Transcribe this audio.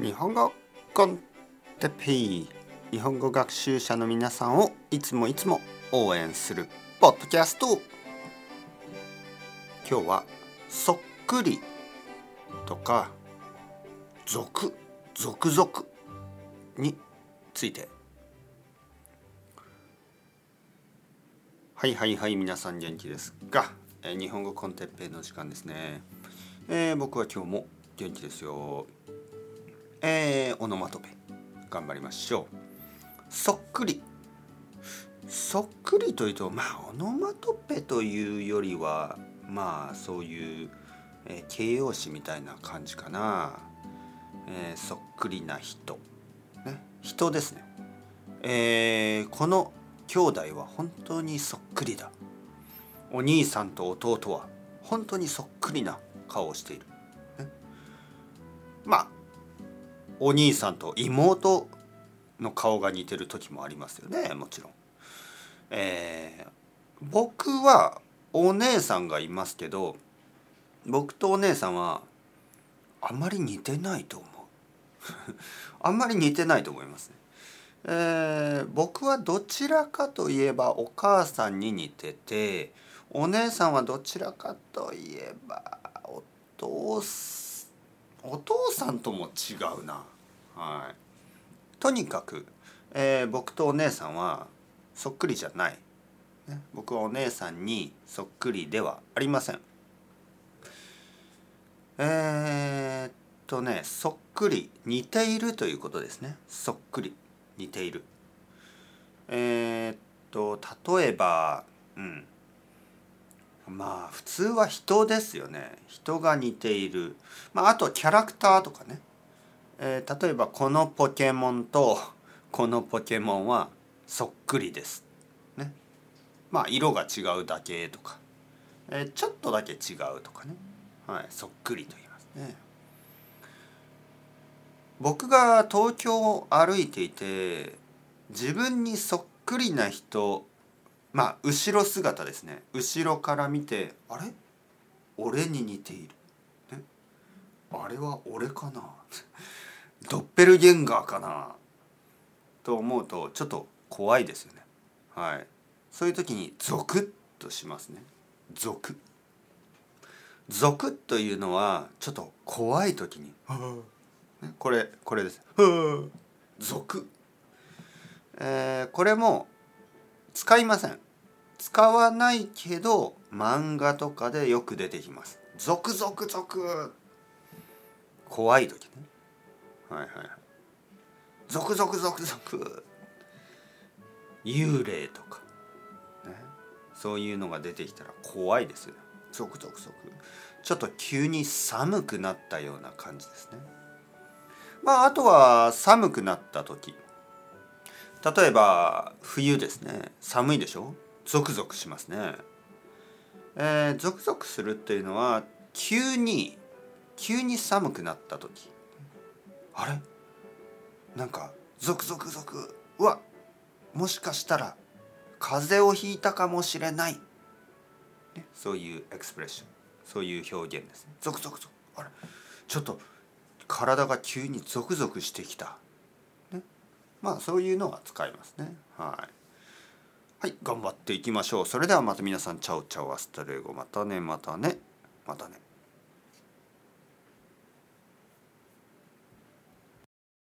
日本語コンテペイ日本語学習者の皆さんをいつもいつも応援するポッドキャスト。今日はそっくりとか続続々について。はいはいはい皆さん元気ですか、え日本語コンテッペイの時間ですね、えー僕は今日も元気ですよ。えーオノマトペ頑張りましょう。そっくり。そっくりというとまあオノマトペというよりはまあそういう、えー形容詞みたいな感じかな、えーそっくりな人。ね。人ですね。えーこの兄弟は本当にそっくりだ。お兄さんと弟は本当にそっくりな顔をしている、ね。まあお兄さんと妹の顔が似てる時もありますよねもちろん、えー僕はお姉さんがいますけど僕とお姉さんはあまり似てないと思う。あんまり似てないと思いますね。えー僕はどちらかといえばお母さんに似ててお姉さんはどちらかといえばお父すお父さんとも違うな。はい。とにかく、えー僕とお姉さんはそっくりじゃない、ね、僕はお姉さんにそっくりではありません。えーっとねそっくり似ているということですね。そっくり似ている。えーっと例えばうん。まあ普通は人ですよね。人が似ている、まあ、あとキャラクターとかね、えー例えばこのポケモンとこのポケモンはそっくりです。ね。まあ色が違うだけとか、えーちょっとだけ違うとかね、はい、そっくりと言いますね。僕が東京を歩いていて自分にそっくりな人まあ後ろ姿ですね。後ろから見てあれ？俺に似ている、ね、あれは俺かな？ドッペルゲンガーかな？と思うとちょっと怖いですよね。はい。そういう時にゾクッとしますね。ゾク。ゾクッというのはちょっと怖い時に。ね？これこれです。ゾク。えーこれも使いません。使わないけど漫画とかでよく出てきます。ゾクゾクゾク怖い時ね。はいはいはい。ゾクゾクゾクゾク幽霊とか。ね。そういうのが出てきたら怖いですよ。ゾクゾクゾクちょっと急に寒くなったような感じですね。まああとは寒くなった時。例えば冬ですね。寒いでしょ？ゾクゾクしますね。えー、ゾクゾクするっていうのは急に急に寒くなった時。あれ？なんかゾクゾクゾク。うわ！もしかしたら風邪をひいたかもしれない、ね、そういう expression。そういう表現ですね。ゾクゾクゾク。あれ？ちょっと体が急にゾクゾクしてきた、まあそういうのは使いますね。はい。はい頑張っていきましょう。それではまた皆さんチャオチャオ hasta luego。またねまたね。またね。